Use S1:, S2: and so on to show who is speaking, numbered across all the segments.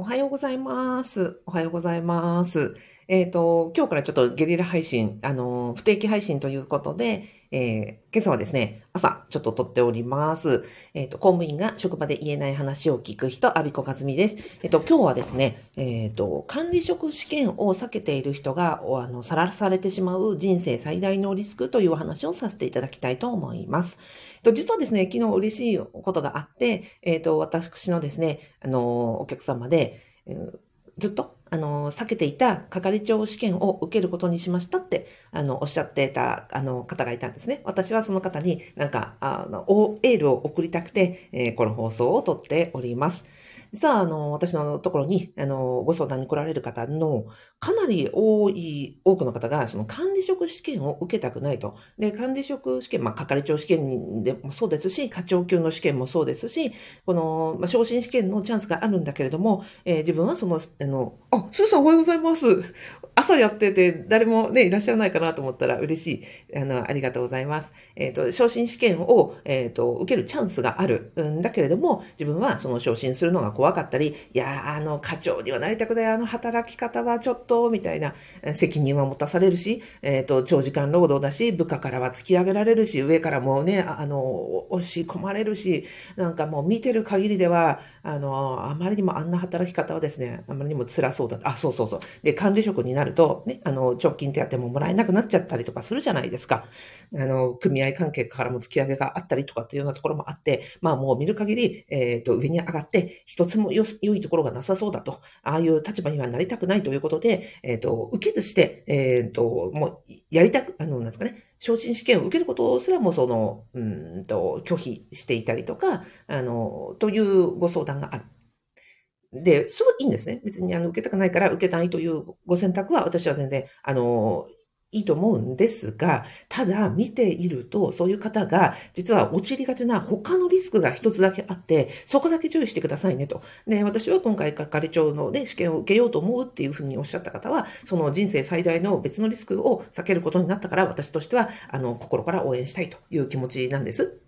S1: おはようございます。おはようございます。えっ、と、今日からちょっとゲリラ配信、あの、不定期配信ということで、えー今朝はですね、朝ちょっと撮っております。えっ、と、公務員が職場で言えない話を聞く人、阿ビ子和美です。えっ、と、今日はですね、えっ、と、管理職試験を避けている人が、あの、さらされてしまう人生最大のリスクというお話をさせていただきたいと思います。えっと実はですね、昨日嬉しいことがあって、えっ、と、私のですね、あの、お客様で、えーずっと、あの、避けていた係長試験を受けることにしましたって、あの、おっしゃってた、あの、方がいたんですね。私はその方になんか、あの、エールを送りたくて、えーこの放送を撮っております。実は、あの、私のところに、あの、ご相談に来られる方の、かなり多い、多くの方が、その管理職試験を受けたくないと。で、管理職試験、まあ、係長試験でもそうですし、課長級の試験もそうですし、この、まあ、昇進試験のチャンスがあるんだけれども、えー自分はその、あの、あ、スーさんおはようございます。朝やってて、誰もね、いらっしゃらないかなと思ったら嬉しい。あの、ありがとうございます。えっ、と、昇進試験を、えっ、と、受けるチャンスがあるんだけれども、自分はその昇進するのが怖かったり、いや、あの、課長にはなりたくない、あの働き方はちょっと、みたいな、責任は持たされるし、えっ、と、長時間労働だし、部下からは突き上げられるし、上からもね、あの、押し込まれるし、なんかもう見てる限りでは、あの、あまりにもあんな働き方はですね、あまりにも辛そうだ。あ、そうそうそう。で、管理職になると、ね、あの、直近手当ももらえなくなっちゃったりとかするじゃないですか。あの、組合関係からも突き上げがあったりとかっていうようなところもあって、まあもう見る限り、えっ、と、上に上がって、一つもよ良いところがなさそうだと、ああいう立場にはなりたくないということで、えっ、と、受けずして、えっ、と、もう、やりたく、あの、なんですかね、昇進試験を受けることすらもその、うんと、拒否していたりとか、あの、というご相談がある。で、それいいんですね。別にあの受けたくないから受けたいというご選択は私は全然、あの、いいと思うんですが、ただ見ていると、そういう方が実は陥りがちな他のリスクが一つだけあって、そこだけ注意してくださいねと。で、私は今回係長の、ね、試験を受けようと思うっていうふうにおっしゃった方は、その人生最大の別のリスクを避けることになったから、私としては、あの、心から応援したいという気持ちなんです。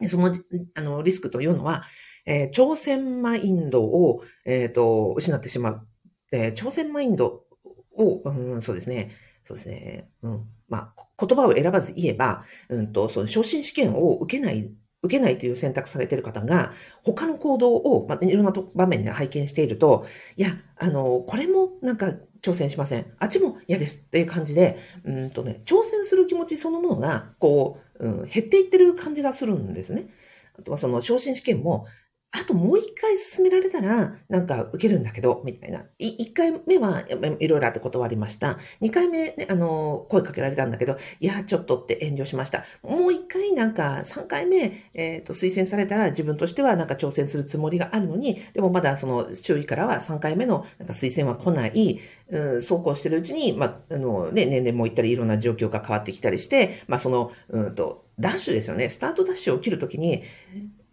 S1: でその、あの、リスクというのは、えー挑戦マインドを、えっ、と、失ってしまう。えー挑戦マインドを、うん、そうですね。そうですね。うん。まあ、言葉を選ばず言えば、うんと、その昇進試験を受けない、受けないという選択されている方が、他の行動を、まあ、いろんな場面で拝見していると、いや、あの、これもなんか挑戦しません。あっちも嫌ですっていう感じで、うんとね、挑戦する気持ちそのものが、こう、うん、減っていってる感じがするんですね。あとはその昇進試験も、あともう一回進められたら、なんか受けるんだけど、みたいな。い一回目はいろいろあって断りました。二回目ね、あの、声かけられたんだけど、いや、ちょっとって遠慮しました。もう一回なんか三回目、えっ、と、推薦されたら自分としてはなんか挑戦するつもりがあるのに、でもまだその周囲からは三回目のなんか推薦は来ない、うん、そうこうしてるうちに、まあ、のね、年齢もいったりいろんな状況が変わってきたりして、まあ、その、うんと、ダッシュですよね。スタートダッシュを切るときに、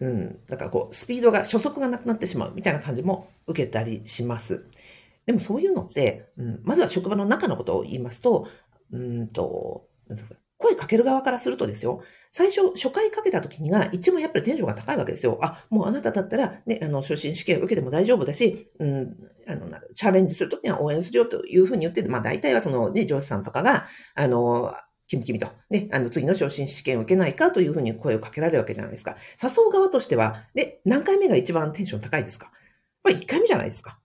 S1: うん、だかこう、スピードが、初速がなくなってしまうみたいな感じも受けたりします。でもそういうのって、うん、まずは職場の中のことを言いますと、うんと、声かける側からするとですよ、最初、初回かけた時にが一番やっぱりテンションが高いわけですよ。あ、もうあなただったら、ね、あの、初心試験を受けても大丈夫だし、うん、あの、チャレンジするときには応援するよというふうに言って、まあ大体はそのね、上司さんとかが、あの、君君と、ね、あの、次の昇進試験を受けないかというふうに声をかけられるわけじゃないですか。誘う側としては、で、何回目が一番テンション高いですか？まあ、1回目じゃないですか。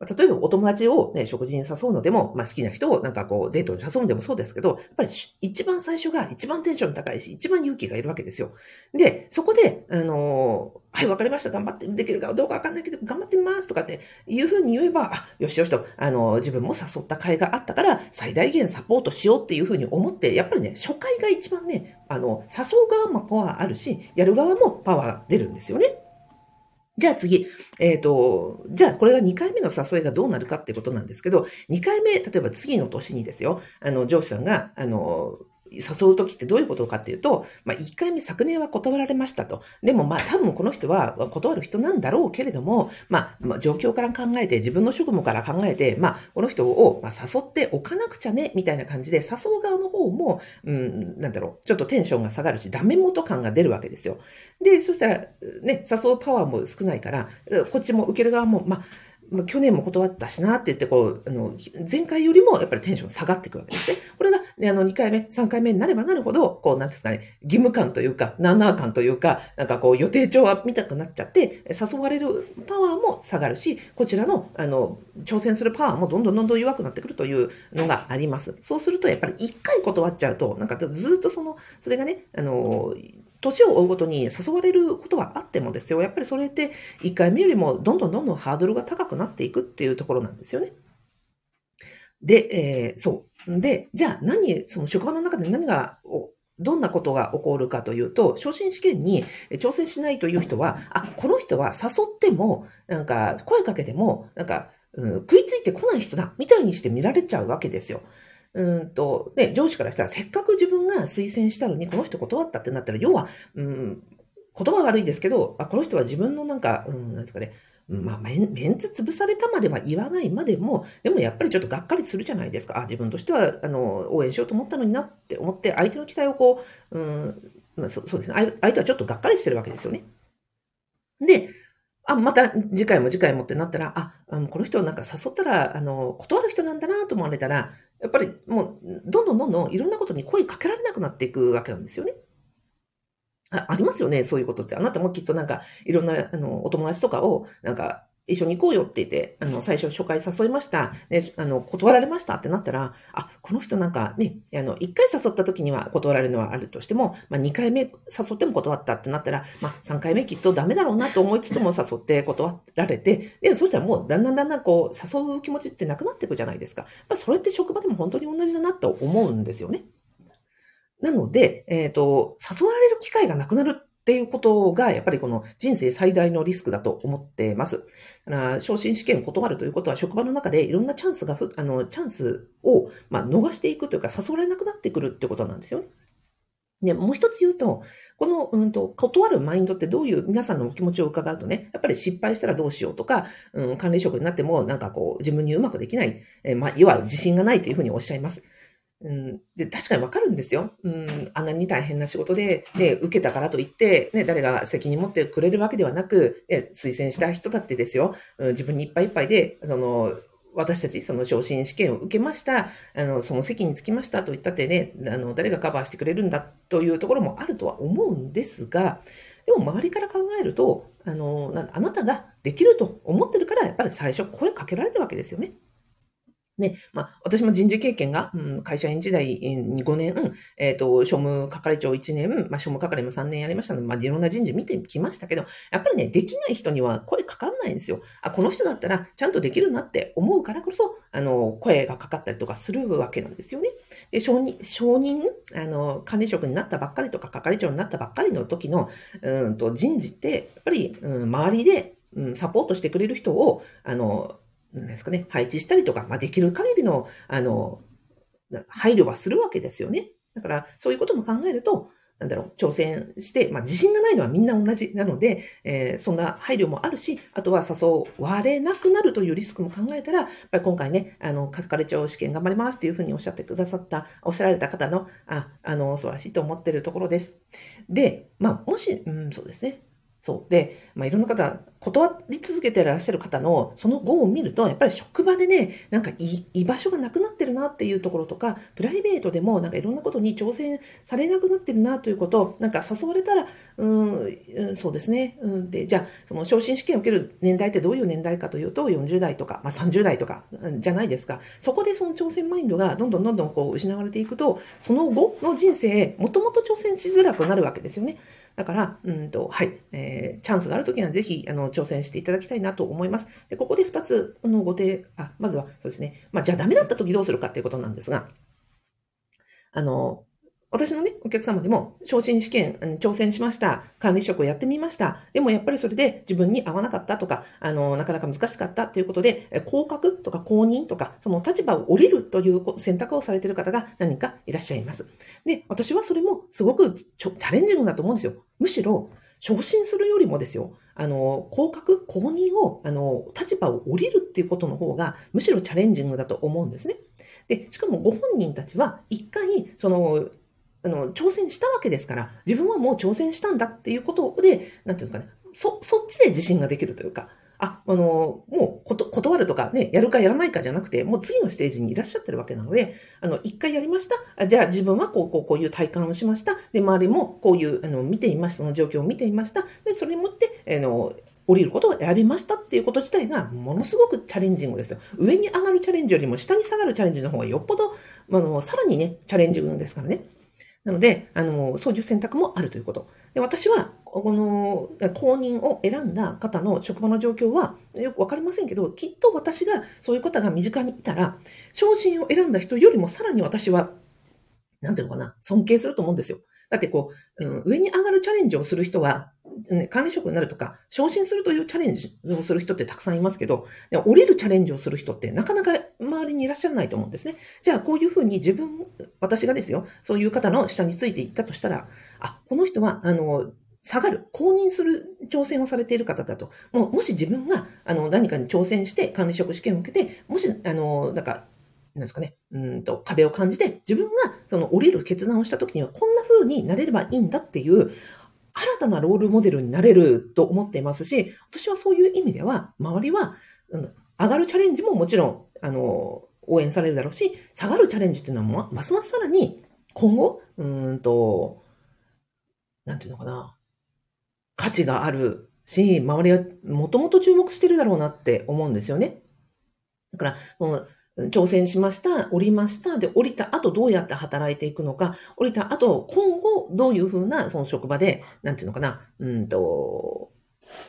S1: 例えばお友達をね、食事に誘うのでも、まあ好きな人をなんかこうデートに誘うんでもそうですけど、やっぱり一番最初が一番テンション高いし、一番勇気がいるわけですよ。で、そこで、あのーはい、わかりました。頑張ってできるかどうかわかんないけど、頑張ってみますとかっていうふうに言えば、あ、よしよしと、あのー自分も誘った甲斐があったから、最大限サポートしようっていうふうに思って、やっぱりね、初回が一番ね、あの、誘う側もパワーあるし、やる側もパワー出るんですよね。じゃあ次、えっ、と、じゃあこれが2回目の誘いがどうなるかってことなんですけど、2回目、例えば次の年にですよ、あの、上司さんが、あの、誘うときってどういうことかっていうと、まあ、1回目昨年は断られましたと。でもまあ多分この人は断る人なんだろうけれども、まあ、ま、状況から考えて、自分の職務から考えて、まあ、この人をま誘っておかなくちゃね、みたいな感じで、誘う側の方も、うん、なんだろう、ちょっとテンションが下がるし、ダメ元感が出るわけですよ。で、そしたら、ね、誘うパワーも少ないから、こっちも受ける側も、まあ、まあ、去年も断ったしなって言って、こう、あの、前回よりもやっぱりテンション下がっていくわけですね。これが、ね、あの、2回目、3回目になればなるほど、こう、なんですかね、義務感というか、ナーナー感というか、なんかこう、予定調は見たくなっちゃって、誘われるパワーも下がるし、こちらの、あの、挑戦するパワーもどんどんどんどん弱くなってくるというのがあります。そうすると、やっぱり1回断っちゃうと、なんかずっとその、それがね、あの、年を追うごとに誘われることはあってもですよ、やっぱりそれって1回目よりもどんどんどんどんハードルが高くなっていくっていうところなんですよね。で、えー、そう。で、じゃあ何、その職場の中で何が、どんなことが起こるかというと、昇進試験に挑戦しないという人は、あ、この人は誘っても、なんか声かけても、なんか、うん、食いついてこない人だ、みたいにして見られちゃうわけですよ。うんと、ね、上司からしたら、せっかく自分が推薦したのに、この人断ったってなったら、要は、うん、言葉悪いですけど、あこの人は自分のなんか、うん、なんですかね、まあ、メンツ潰されたまでは言わないまでも、でもやっぱりちょっとがっかりするじゃないですか。あ自分としては、あの、応援しようと思ったのになって思って、相手の期待をこう、うん、まあ、そうですね。相手はちょっとがっかりしてるわけですよね。で、あ、また次回も次回もってなったら、あ、あのこの人なんか誘ったら、あの、断る人なんだなと思われたら、やっぱりもう、どんどんどんどんいろんなことに声かけられなくなっていくわけなんですよね。あありますよね、そういうことって。あなたもきっとなんか、いろんな、あの、お友達とかを、なんか、一緒に行こうよって言って、あの、最初初回誘いました。ね、あの、断られましたってなったら、あ、この人なんかね、あの、一回誘った時には断られるのはあるとしても、まあ、二回目誘っても断ったってなったら、まあ、三回目きっとダメだろうなと思いつつも誘って断られて、で、そしたらもうだんだんだんだんこう、誘う気持ちってなくなっていくじゃないですか。まあ、それって職場でも本当に同じだなと思うんですよね。なので、えっ、ー、と、誘われる機会がなくなるっていうことが、やっぱりこの人生最大のリスクだと思ってます。だから、昇進試験を断るということは、職場の中でいろんなチャンスがあの、チャンスを、まあ、逃していくというか、誘われなくなってくるってことなんですよね。で、もう一つ言うと、この、うんと、断るマインドってどういう皆さんのお気持ちを伺うとね、やっぱり失敗したらどうしようとか、うん、管理職になってもなんかこう、自分にうまくできない、えー、まあ、要は自信がないというふうにおっしゃいます。うん、で確かにわかるんですよ。うん、あんなに大変な仕事で、ね、受けたからといって、ね、誰が責任持ってくれるわけではなく、ね、推薦した人だってですよ、うん、自分にいっぱいいっぱいで、その、私たち、その昇進試験を受けました、あの、その席につきましたと言ったってね、あの、誰がカバーしてくれるんだというところもあるとは思うんですが、でも周りから考えると、あの、あなたができると思ってるから、やっぱり最初声かけられるわけですよね。ね、まあ、私も人事経験が、うん、会社員時代に5年、えっ、ー、と、庶務係長1年、まあ、庶務係も3年やりましたので、まあ、いろんな人事見てきましたけど、やっぱりね、できない人には声かかんないんですよ。あ、この人だったらちゃんとできるなって思うからこそ、あの、声がかかったりとかするわけなんですよね。で、承認、承認、あの、管理職になったばっかりとか、係長になったばっかりの時の、うんと、人事って、やっぱり、うん、周りで、うん、サポートしてくれる人を、あの、なんですかね、配置したりとか、まあ、できる限りの、あの、配慮はするわけですよね。だから、そういうことも考えると、なんだろう、挑戦して、まあ、自信がないのはみんな同じなので、えー、そんな配慮もあるし、あとは誘われなくなるというリスクも考えたら、やっぱり今回ね、あの、係長試験頑張りますっていうふうにおっしゃってくださった、おっしゃられた方の、あ、あの、素晴らしいと思ってるところです。で、まあ、もし、うん、そうですね。そう。で、まあ、いろんな方、断り続けてらっしゃる方のその後を見ると、やっぱり職場でね、なんか居場所がなくなってるなっていうところとか、プライベートでもなんかいろんなことに挑戦されなくなってるなということを、なんか誘われたら、うん、そうですね。うん、で、じゃあ、その昇進試験を受ける年代ってどういう年代かというと、40代とか、まあ、30代とか、じゃないですか。そこでその挑戦マインドがどんどんどんどんこう失われていくと、その後の人生、もともと挑戦しづらくなるわけですよね。だから、うんと、はい、えー、チャンスがあるときにはぜひ、あの、挑戦していただきたいなと思います。で、ここで2つのご提、あ、まずは、そうですね。まあ、じゃあダメだったときどうするかっていうことなんですが、あの、私のね、お客様でも、昇進試験、挑戦しました。管理職をやってみました。でもやっぱりそれで自分に合わなかったとか、あの、なかなか難しかったということで、降格とか公認とか、その立場を降りるという選択をされている方が何かいらっしゃいます。で、私はそれもすごくチャレンジングだと思うんですよ。むしろ、昇進するよりもですよ、あの、降格、公認を、あの、立場を降りるっていうことの方が、むしろチャレンジングだと思うんですね。で、しかもご本人たちは、一回、その、あの、挑戦したわけですから、自分はもう挑戦したんだっていうことで、なんていうんですかね、そ、そっちで自信ができるというか、あ、あの、もう、断るとかね、やるかやらないかじゃなくて、もう次のステージにいらっしゃってるわけなので、あの、一回やりました。じゃあ自分はこう、こう、こういう体感をしました。で、周りもこういう、あの、見ていました。その状況を見ていました。で、それにもって、あの、降りることを選びましたっていうこと自体がものすごくチャレンジングですよ。上に上がるチャレンジよりも下に下がるチャレンジの方がよっぽど、あの、さらにね、チャレンジングですからね。なので、あの、そういう選択もあるということ。で私は、この、公認を選んだ方の職場の状況は、よくわかりませんけど、きっと私が、そういう方が身近にいたら、昇進を選んだ人よりもさらに私は、なんていうのかな、尊敬すると思うんですよ。だってこう、うん、上に上がるチャレンジをする人は、ね、管理職になるとか、昇進するというチャレンジをする人ってたくさんいますけど、で降りるチャレンジをする人ってなかなか周りにいらっしゃらないと思うんですね。じゃあ、こういうふうに自分、私がですよ、そういう方の下についていったとしたら、あ、この人は、あの、下がる、公認する挑戦をされている方だと、もう、もし自分が、あの、何かに挑戦して管理職試験を受けて、もし、あの、なんか、なんですかね、うんと、壁を感じて、自分がその降りる決断をした時には、こんな風になれればいいんだっていう、新たなロールモデルになれると思っていますし、私はそういう意味では、周りは、上がるチャレンジももちろん、あの、応援されるだろうし、下がるチャレンジっていうのは、ますますさらに、今後、うんと、なんていうのかな、価値があるし、周りはもともと注目してるだろうなって思うんですよね。だから、その挑戦しました、降りました、で、降りた後どうやって働いていくのか、降りた後、今後どういうふうな、その職場で、なんていうのかな、うんと、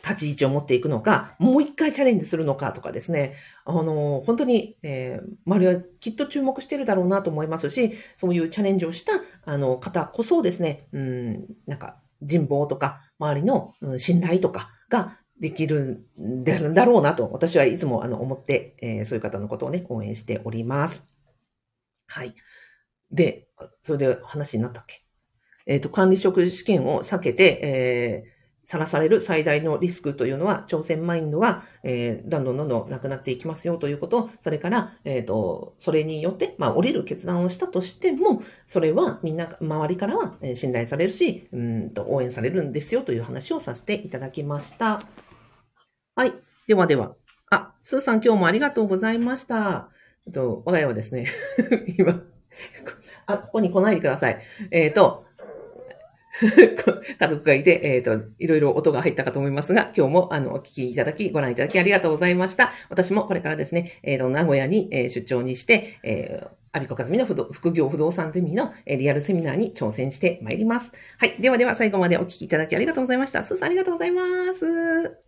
S1: 立ち位置を持っていくのか、もう一回チャレンジするのかとかですね、あの、本当に、えー、周りはきっと注目してるだろうなと思いますし、そういうチャレンジをした、あの、方こそですね、うん、なんか、人望とか、周りの、信頼とかができるんだろうなと、私はいつもあの思って、えー、そういう方のことをね、応援しております。はい。で、それで話になったっけ？えっ、ー、と、管理職試験を避けて、えー、さらされる最大のリスクというのは、挑戦マインドが、えー、どんどんどんどんなくなっていきますよということ、それから、えっ、ー、と、それによって、まあ、降りる決断をしたとしても、それはみんな、周りからは信頼されるし、うんと、応援されるんですよという話をさせていただきました。はい。ではでは。あ、スーさん今日もありがとうございました。えっと、我が家はですね、今、あ、ここに来ないでください。えっ、ー、と、家族がいて、えっ、ー、と、いろいろ音が入ったかと思いますが、今日も、あの、お聞きいただき、ご覧いただきありがとうございました。私もこれからですね、えっ、ー、と、名古屋に、え出張にして、えー、アビコカズミの副業不動産ゼミのリアルセミナーに挑戦してまいります。はい。ではでは最後までお聞きいただきありがとうございました。スーさんありがとうございます。